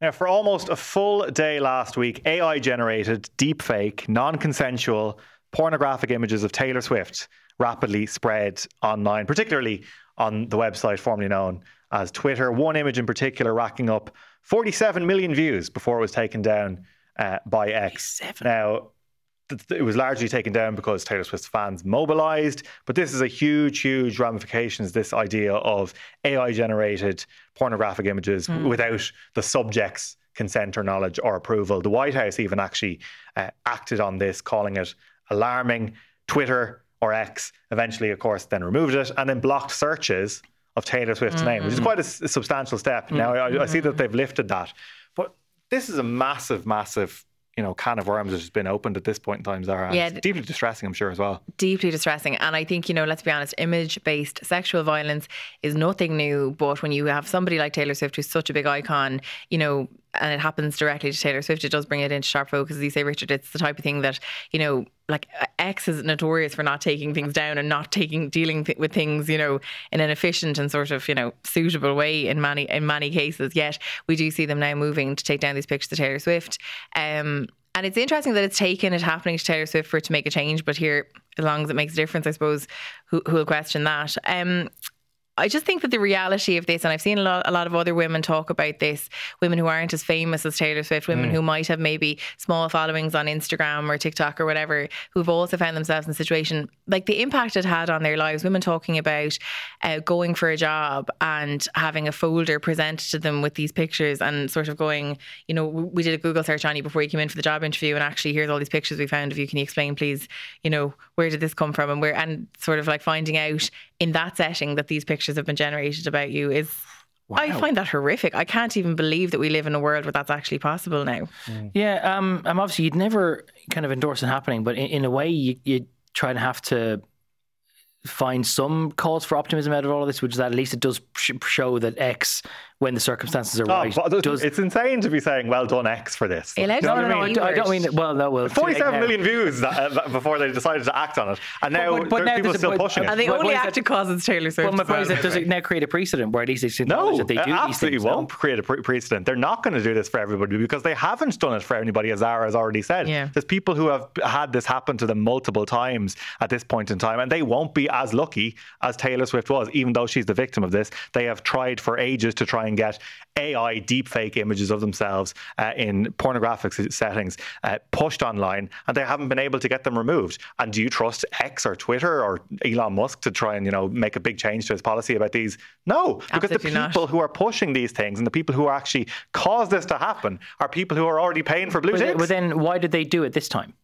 Now, for almost a full day last week, AI generated, deepfake, non consensual, pornographic images of Taylor Swift rapidly spread online, particularly on the website formerly known as Twitter. One image in particular racking up 47 million views before it was taken down uh, by X. Now, it was largely taken down because Taylor Swift's fans mobilized. But this is a huge, huge ramifications. This idea of AI generated pornographic images mm. without the subject's consent or knowledge or approval. The White House even actually uh, acted on this, calling it alarming. Twitter or X eventually, of course, then removed it and then blocked searches of Taylor Swift's mm-hmm. name, which is quite a, a substantial step. Mm-hmm. Now, I, I see that they've lifted that. But this is a massive, massive you know, can of worms has been opened at this point in time, Zara. Yeah, it's deeply distressing, I'm sure, as well. Deeply distressing. And I think, you know, let's be honest, image based sexual violence is nothing new. But when you have somebody like Taylor Swift, who's such a big icon, you know, and it happens directly to Taylor Swift, it does bring it into sharp focus. As you say, Richard, it's the type of thing that, you know, like X is notorious for not taking things down and not taking dealing th- with things, you know, in an efficient and sort of, you know, suitable way in many in many cases. Yet we do see them now moving to take down these pictures of Taylor Swift. Um, and it's interesting that it's taken it happening to Taylor Swift for it to make a change. But here, as long as it makes a difference, I suppose who will question that. Um, I just think that the reality of this, and I've seen a lot, a lot of other women talk about this, women who aren't as famous as Taylor Swift, women mm. who might have maybe small followings on Instagram or TikTok or whatever, who've also found themselves in a situation like the impact it had on their lives. Women talking about uh, going for a job and having a folder presented to them with these pictures and sort of going, you know, we did a Google search on you before you came in for the job interview, and actually here's all these pictures we found of you. Can you explain, please, you know, where did this come from and where, and sort of like finding out in that setting that these pictures have been generated about you is Wow. I find that horrific. I can't even believe that we live in a world where that's actually possible now. Mm. Yeah, um, um, obviously you'd never kind of endorse it happening, but in, in a way you, you try to have to find some cause for optimism out of all of this, which is that at least it does show that X when the circumstances are oh, right. Does, it's insane to be saying "well done, X" for this. no, no, no, no, I don't mean. Well, no, well, forty-seven million views that, uh, before they decided to act on it, and now but, but, but people still pushing it. And the only acted cause is Taylor Swift. Well, my point is that does it now create a precedent where at least they no, that they do absolutely these things, won't no? create a pre- precedent. They're not going to do this for everybody because they haven't done it for anybody, as Zara has already said. Yeah. There's people who have had this happen to them multiple times at this point in time, and they won't be as lucky as Taylor Swift was, even though she's the victim of this. They have tried for ages to try and get AI deepfake images of themselves uh, in pornographic settings uh, pushed online, and they haven't been able to get them removed. And do you trust X or Twitter or Elon Musk to try and you know make a big change to his policy about these? No, because Absolutely the people not. who are pushing these things and the people who actually cause this to happen are people who are already paying for blue ticks. Well, then why did they do it this time?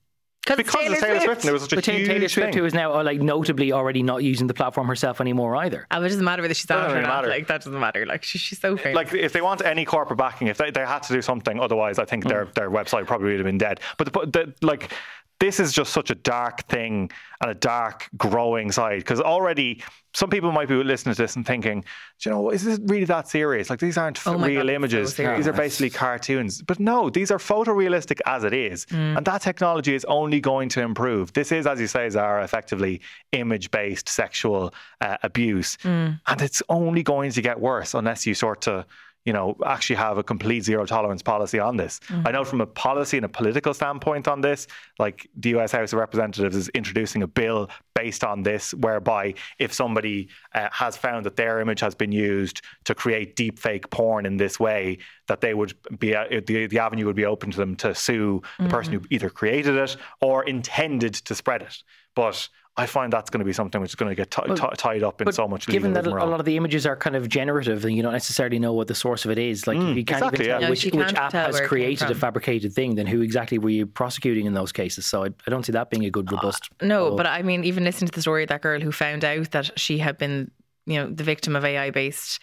Because Taylor, Taylor Swift. Swift. there was such a but huge Taylor Swift, thing. who is now uh, like notably already not using the platform herself anymore either. Oh, it doesn't matter whether she's on or not. Matter. Like that doesn't matter. Like she, she's so famous. Like if they want any corporate backing, if they, they had to do something, otherwise I think mm. their their website probably would have been dead. But the, the, like this is just such a dark thing and a dark growing side because already some people might be listening to this and thinking, you know, is this really that serious? Like these aren't oh real God, images. So these are basically cartoons. But no, these are photorealistic as it is. Mm. And that technology is only going to improve. This is, as you say, Zara, effectively image based sexual uh, abuse. Mm. And it's only going to get worse unless you sort to you know, actually have a complete zero tolerance policy on this. I know from a policy and a political standpoint on this, like the US House of Representatives is introducing a bill based on this, whereby if somebody uh, has found that their image has been used to create deep fake porn in this way, that they would be uh, the, the avenue would be open to them to sue the person who either created it or intended to spread it. But I find that's going to be something which is going to get ti- ti- tied up in so much. given that a lot of the images are kind of generative and you don't necessarily know what the source of it is, like you can't exactly, even tell yeah. Which, you which can't app tell has where it came created a fabricated thing, then who exactly were you prosecuting in those cases? So I, I don't see that being a good, robust. No, follow-up. but I mean, even listening to the story of that girl who found out that she had been, you know, the victim of AI based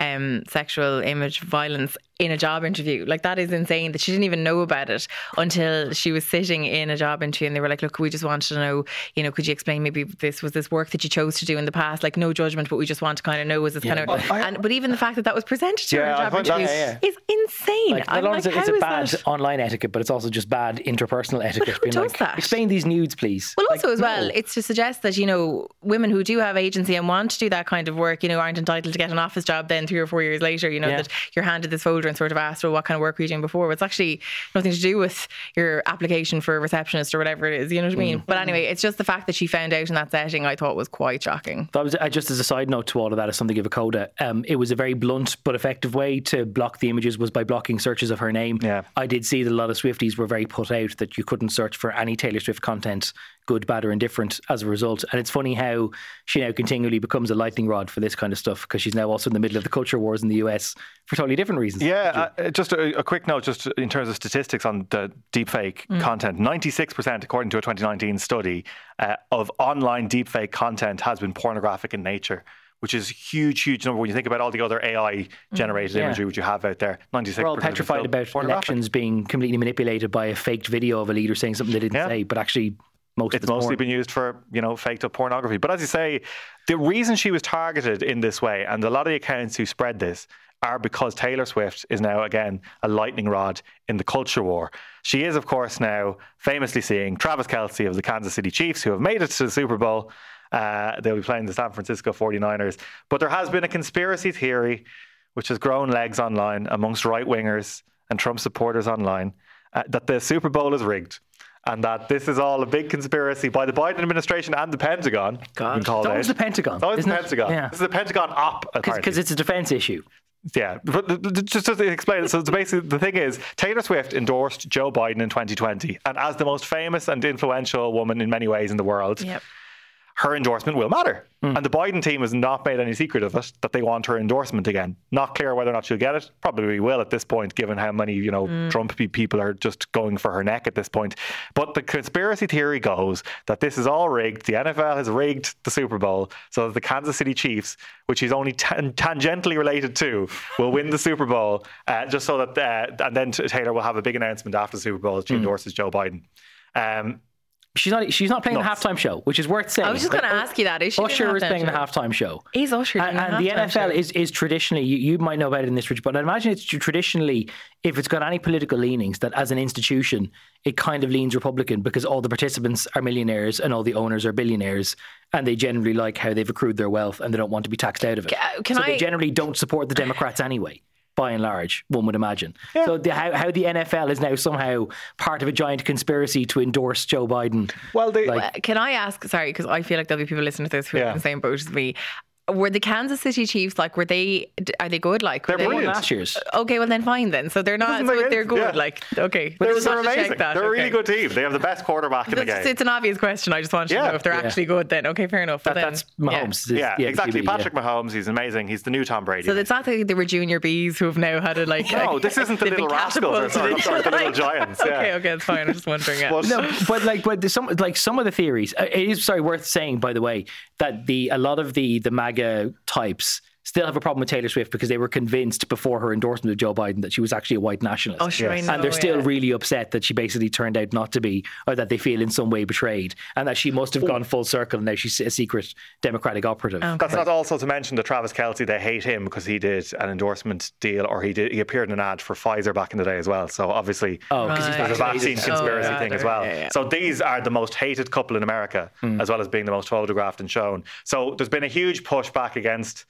um, sexual image violence in a job interview. Like that is insane that she didn't even know about it until she was sitting in a job interview and they were like, look, we just wanted to know, you know, could you explain maybe this was this work that you chose to do in the past? Like no judgment, but we just want to kind of know was this kind of, and, but even the fact that that was presented to her in a job interview that's- Yeah, is insane. Like, I'm like, it's a bad that? online etiquette, but it's also just bad interpersonal etiquette. who being does like, that? Explain these nudes, please. Well, Like, also as well, no. it's to suggest that you know women who do have agency and want to do that kind of work, you know, aren't entitled to get an office job then three or four years later. You know Yeah. that you're handed this folder and sort of asked, well, what kind of work were you doing before? It's actually nothing to do with your application for a receptionist or whatever it is. You know what I mean? But anyway, it's just the fact that she found out in that setting. I thought was quite shocking. That was uh, just as a side note to all of that, as something of a coda. Um, it was a very blunt but effective way to block the images was by blocking searches of her name. Yeah. I did see that a lot of Swifties were very put out that you couldn't search for any Taylor Swift content, good, bad, or indifferent, as a result. And it's funny how she now continually becomes a lightning rod for this kind of stuff because she's now also in the middle of the culture wars in the US for totally different reasons. Yeah, uh, just a, a quick note, just in terms of statistics on the deepfake Mm. content. 96%, according to a 2019 study, uh, of online deepfake content has been pornographic in nature, which is a huge, huge number when you think about all the other AI generated Mm. Yeah. imagery which you have out there. 96%. We're all petrified about elections being completely manipulated by a faked video of a leader saying something they didn't Yeah. say, but actually most it's mostly porn. been used for, you know, faked up pornography. But as you say, the reason she was targeted in this way, and a lot of the accounts who spread this, are because Taylor Swift is now again a lightning rod in the culture war. She is, of course, now famously seeing Travis Kelce of the Kansas City Chiefs, who have made it to the Super Bowl. Uh, they'll be playing the San Francisco 49ers. But there has been a conspiracy theory which has grown legs online amongst right wingers and Trump supporters online uh, that the Super Bowl is rigged. And that this is all a big conspiracy by the Biden administration and the Pentagon. God. It's always the Pentagon, It's always the it? Pentagon. Yeah. This is the Pentagon op. Because it's a defense issue. Yeah, but just to explain it, so basically the thing is Taylor Swift endorsed Joe Biden in 2020, and as the most famous and influential woman in many ways in the world, Yep. Her endorsement will matter. And the Biden team has not made any secret of it that they want her endorsement again. Not clear whether or not she'll get it. Probably will at this point, given how many you know Trump people are just going for her neck at this point. But the conspiracy theory goes that this is all rigged. The NFL has rigged the Super Bowl so that the Kansas City Chiefs, which he's only tan- tangentially related to, will win the Super Bowl. Uh, just so that, uh, and then Taylor will have a big announcement after the Super Bowl as she endorses Joe Biden. Um, She's not. She's not playing Nuts. the halftime show, which is worth saying. I was just going to ask you that. Is she doing Usher is halftime playing the halftime show. Is Usher doing And, the and the halftime NFL show? is, is traditionally, you, you might know better than this, Rich, but I imagine it's traditionally, if it's got any political leanings, that as an institution, it kind of leans Republican because all the participants are millionaires and all the owners are billionaires, and they generally like how they've accrued their wealth and they don't want to be taxed out of it. Ca- can so I- they generally don't support the Democrats anyway. By and large, one would imagine. So the, how, how the NFL is now somehow part of a giant conspiracy to endorse Joe Biden. well, they, Uh, Can I ask? Sorry, because I feel like there'll be people listening to this who are Yeah. in the same boat as me. Were the Kansas City Chiefs like? Were they? Are they good? Like, They're were they, brilliant. Last year's. Okay, well then fine then. So they're not. So they're good. yeah. Like, okay, they're, Just they're wanted check amazing. that. They're a really good team. They have the best quarterback in the It's, game. it's an obvious question. I just wanted to Yeah. know if they're Yeah. actually good. Then okay, fair enough. That, But then, that's. Mahomes. is Yeah, the exactly. QB, yeah. Patrick Mahomes, he's amazing. He's the new Tom Brady. So it's not that they were junior bees who have now had a like. No, a- this isn't the they've little rascals or sorry, sorry, the little like- giants. Okay, okay, that's fine. I'm just wondering. Yeah. But- no, but like, but some like some of the theories. uh, It is sorry worth saying, by the way, that the a lot of the the Types still have a problem with Taylor Swift because they were convinced before her endorsement of Joe Biden that she was actually a white nationalist. Oh, sure, I Yes. know, and they're still yeah. really upset that she basically turned out not to be, or that they feel in some way betrayed, and that she must have gone full circle and now she's a secret Democratic operative. That's not also to mention that Travis Kelce, they hate him because he did an endorsement deal or he did he appeared in an ad for Pfizer back in the day as well. So obviously Oh, 'cause he's Right. there's a vaccine Oh, conspiracy yeah, thing as well. yeah, yeah. So these are the most hated couple in America, Hmm. as well as being the most photographed and shown. So there's been a huge pushback against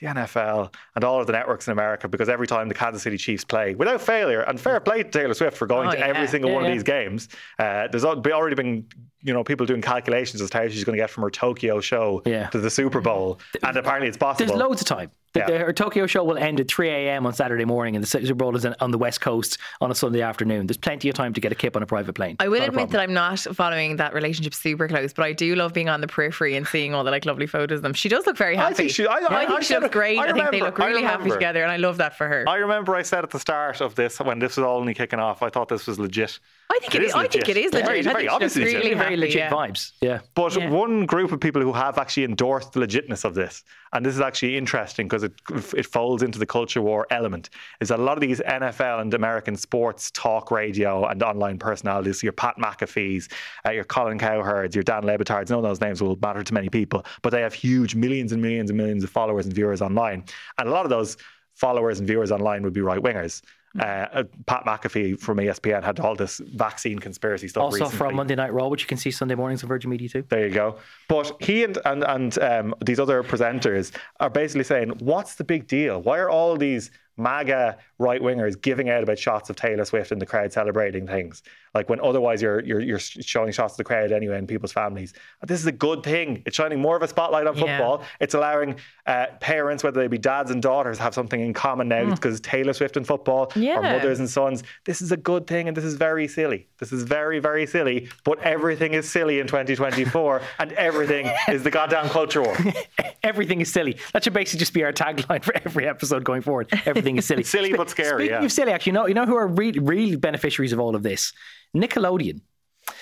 the NFL and all of the networks in America because every time the Kansas City Chiefs play, without failure, and fair play to Taylor Swift for going Oh, to yeah. every single Yeah, one yeah. of these games. Uh, there's already been you know people doing calculations as to how she's going to get from her Tokyo show to the Super Bowl, and apparently it's possible. There's loads of time. The, Yeah. the- her Tokyo show will end at 3 a.m. on Saturday morning, and the Super Bowl is on- on the West Coast on a Sunday afternoon. There's plenty of time to get a kip on a private plane. I will Not admit that I'm not following that relationship super close, but I do love being on the periphery and seeing all the like lovely photos of them. She does look very I happy. think she- I- I- think I she said looks great. I I, think they look really happy together, and I love that for her. I remember I said at the start of this when this was all only kicking off, I thought this was legit. I think it is. I think it is Very- legit. I very think she obviously legit. really very legit yeah. vibes. Yeah. But Yeah. one group of people who have actually endorsed the legitness of this, and this is actually interesting because it it folds into the culture war element, is that a lot of these NFL and American sports talk radio and online personalities, your Pat McAfee's, uh, your Colin Cowherds, your Dan Le Batards, none of those names will matter to many people, but they have huge millions and millions and millions of followers and viewers online. And a lot of those followers and viewers online would be right wingers. Hmm. Uh, Pat McAfee from ESPN had all this vaccine conspiracy stuff. Also recently. from Monday Night Raw, which you can see Sunday mornings on Virgin Media too. There you go. But he and and, and um, these other presenters are basically saying, "What's the big deal? Why are all these MAGA right wingers giving out about shots of Taylor Swift in the crowd celebrating things? Like when otherwise you're you're, you're showing shots of the crowd anyway in people's families. This is a good thing. It's shining more of a spotlight on Yeah. football. It's allowing uh, parents, whether they be dads and daughters, have something in common now because Taylor Swift and football, or mothers and sons. This is a good thing, and this is very silly. This is very very silly. But everything is silly in 2024, and everything is the goddamn culture war. Everything is silly. That should basically just be our tagline for every episode going forward. Everything is silly. Silly but scary, Speaking yeah. of silly, actually, you know, you know who are really, really beneficiaries of all of this? Nickelodeon.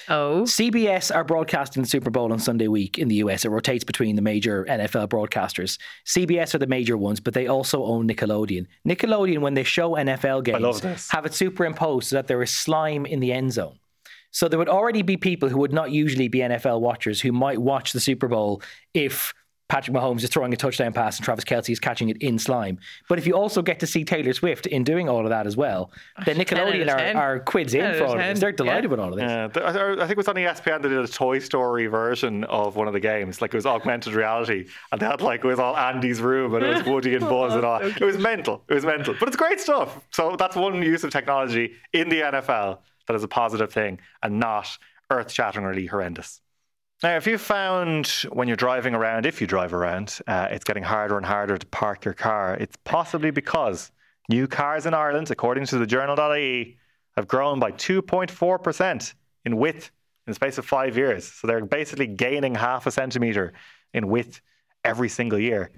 Oh, CBS are broadcasting the Super Bowl on Sunday week in the US. It rotates between the major NFL broadcasters. CBS are the major ones, but they also own Nickelodeon. Nickelodeon, when they show NFL games, love this. have it superimposed so that there is slime in the end zone. So there would already be people who would not usually be NFL watchers who might watch the Super Bowl if Patrick Mahomes is throwing a touchdown pass and Travis Kelce is catching it in slime. But if you also get to see Taylor Swift in doing all of that as well, then 10 out of Nickelodeon are, are quids in for out all of of this. They're delighted yeah. with all of this. Yeah, I I think it was on ESPN they did a Toy Story version of one of the games. Like it was augmented reality, and they had like it was all Andy's room, and it was Woody and Buzz and all. It was mental. It was mental, but it's great stuff. So that's one use of technology in the NFL that is a positive thing and not earth-shatteringly horrendous. Now, if you found when you're driving around, if you drive around, uh, it's getting harder and harder to park your car, it's possibly because new cars in Ireland, according to the journal.ie, have grown by 2.4% in width in the space of five years. So they're basically gaining half a centimetre in width every single year.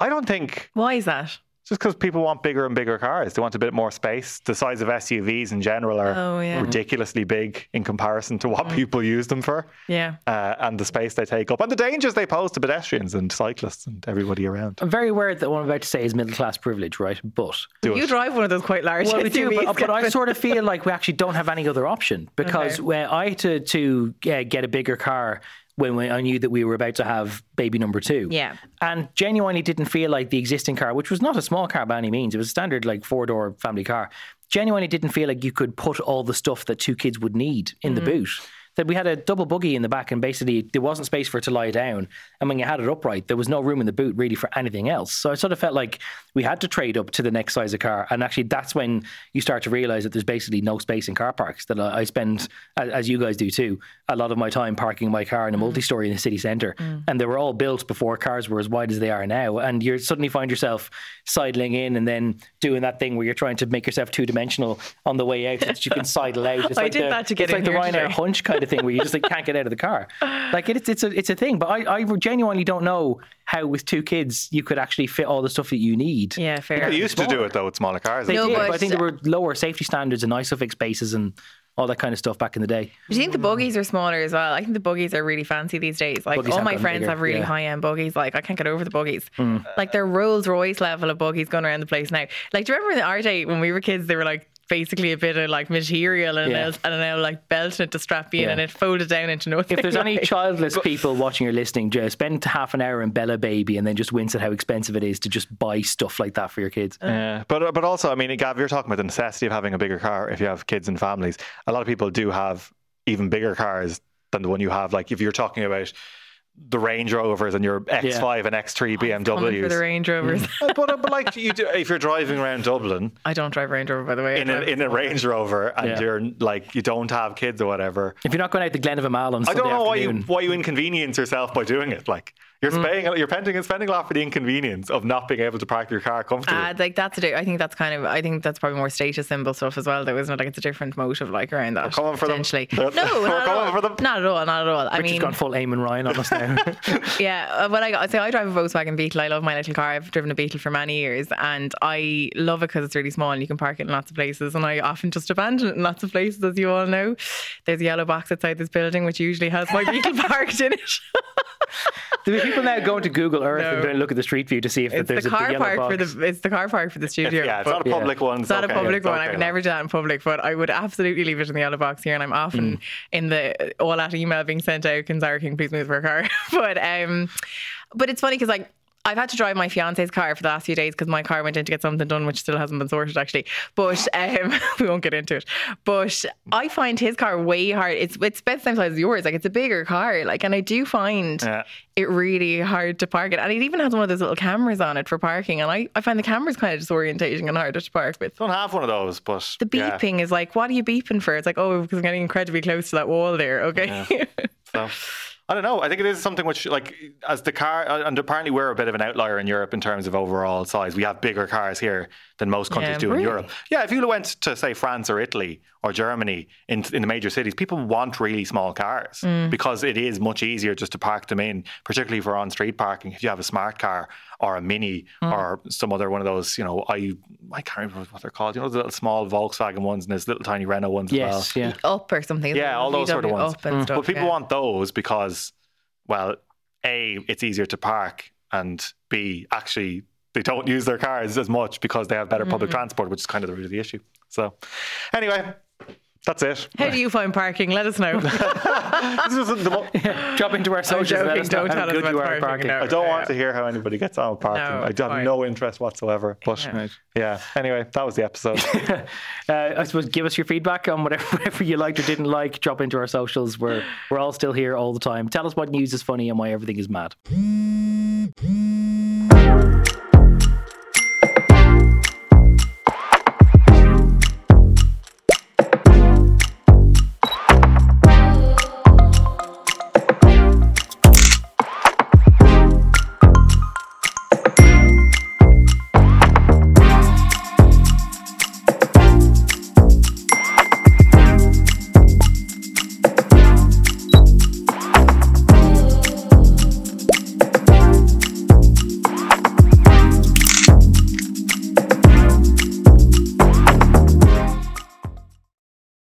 I don't think why is that? Just because people want bigger and bigger cars. They want a bit more space. The size of SUVs in general are Oh, yeah. ridiculously big in comparison to what people use them for Yeah. uh, and the space they take up and the dangers they pose to pedestrians and cyclists and everybody around. I'm very aware that what I'm about to say is middle class privilege, right? But Do You it. drive one of those quite large well, we do, but, but I sort of feel like we actually don't have any other option because Okay. I had to to uh, get a bigger car when we, I knew that we were about to have baby number two. Yeah. and genuinely didn't feel like the existing car, which was not a small car by any means, it was a standard like four door family car. Genuinely didn't feel like you could put all the stuff that two kids would need in the mm-hmm. boot. That we had a double buggy in the back, and basically there wasn't space for it to lie down. And when you had it upright, there was no room in the boot really for anything else. So I sort of felt like we had to trade up to the next size of car. And actually, that's when you start to realize that there's basically no space in car parks. That I spend, as you guys do too, a lot of my time parking my car in a mm. multi story in the city centre. Mm. And they were all built before cars were as wide as they are now. And you suddenly find yourself sidling in and then doing that thing where you're trying to make yourself two dimensional on the way out so that you can sidle out. It's I like did the, that to get it's in like the Ryanair hunch kind of thing where you just like can't get out of the car. Like it's it's a it's a thing. But I, I genuinely don't know how with two kids you could actually fit all the stuff that you need. Yeah, fair. They used to do it though with smaller cars. They No, did, but, but- I think there were lower safety standards and ISOFIX bases and all that kind of stuff back in the day. Do you think the buggies are smaller as well? I think the buggies are really fancy these days. Like Buggies all my friends bigger, have really yeah. high end buggies. Like I can't get over the buggies. Mm. Like they're Rolls Royce level of buggies going around the place now. Like do you remember in the our day when we were kids? They were like basically a bit of like material and Yeah. yeah. and now like belting it to strap in Yeah. and it folded down into nothing. If there's any like. childless people watching or listening, just spend half an hour in Bella Baby and then just wince at how expensive it is to just buy stuff like that for your kids. Uh. Yeah, but but also, I mean, Gav, you're talking about the necessity of having a bigger car if you have kids and families. A lot of people do have even bigger cars than the one you have. Like if you're talking about the Range Rovers and your X5 and X3 Coming for the Range Rovers. Uh, but, uh, but like you do, if you're driving around Dublin I don't drive Range Rover, by the way. In a, in a Range Rover and Yeah. you're like you don't have kids or whatever, If you're not going out to Glen of on I don't know why you why you inconvenience yourself by doing it. Like you're spending you're spending and spending a lot for the inconvenience of not being able to park your car comfortably. Uh, like that's a di- I think that's kind of I think that's probably more status symbol stuff as well though isn't it like it's a different motive like around that coming for them. no we're not at coming all. for them. not at all not at all I Richard's mean gone full Eamon Ryan on us now. yeah uh, what I got so I drive a Volkswagen Beetle. I love my little car. I've driven a Beetle for many years and I love it because it's really small and you can park it in lots of places and I often just abandon it in lots of places as you all know. There's a yellow box outside this building which usually has my Beetle parked in it Do people now go into Google Earth No. and then look at the street view to see if it's there's the a, the car park box? for the it's the car park for the studio yeah, it's not a yeah. public one. It's not okay, a public it's one. okay, I would like. never do that in public, but I would absolutely leave it in the yellow box here. And I'm often Mm. in the all that email being sent out, can Zara King please move for a car? but um, but it's funny because like. I've had to drive my fiance's car for the last few days because my car went in to get something done, which still hasn't been sorted actually. But um, we won't get into it. But I find his car way hard. It's it's about the same size as yours. Like it's a bigger car. Like, and I do find Yeah. it really hard to park it. And it even has one of those little cameras on it for parking. And I, I find the cameras kind of disorientating and hard to park with. Don't have one of those, but The yeah. beeping is like, what are you beeping for? It's like, oh, because I'm getting incredibly close to that wall there. Okay. So I don't know. I think it is something which, like, as the car, uh, and apparently we're a bit of an outlier in Europe in terms of overall size. We have bigger cars here than most countries Yeah, do in? Europe. Yeah, if you went to say France or Italy or Germany in in the major cities, people want really small cars Mm. because it is much easier just to park them in, particularly for on street parking. If you have a smart car or a Mini Mm. or some other one of those, you know, I I can't remember what they're called. You know, the little small Volkswagen ones and those little tiny Renault ones as well. yes, yeah. up or something. Yeah, all those sort of ones. Up and stuff, But people yeah. want those because, well, A, it's easier to park, and B, actually, they don't use their cars as much because they have better Mm-hmm. public transport, which is kind of the root of the issue. So, anyway, that's it. How do you find parking? Let us know. This isn't the mo- Drop into our socials. let joking, us don't how tell us good about you are parking, parking. no. I don't want to hear how anybody gets on with parking. No, I have fine. no interest whatsoever. But Yeah. yeah. anyway, that was the episode. Uh, I suppose give us your feedback on whatever, whatever you liked or didn't like. Drop into our socials. We're we're all still here all the time. Tell us what news is funny and why everything is mad.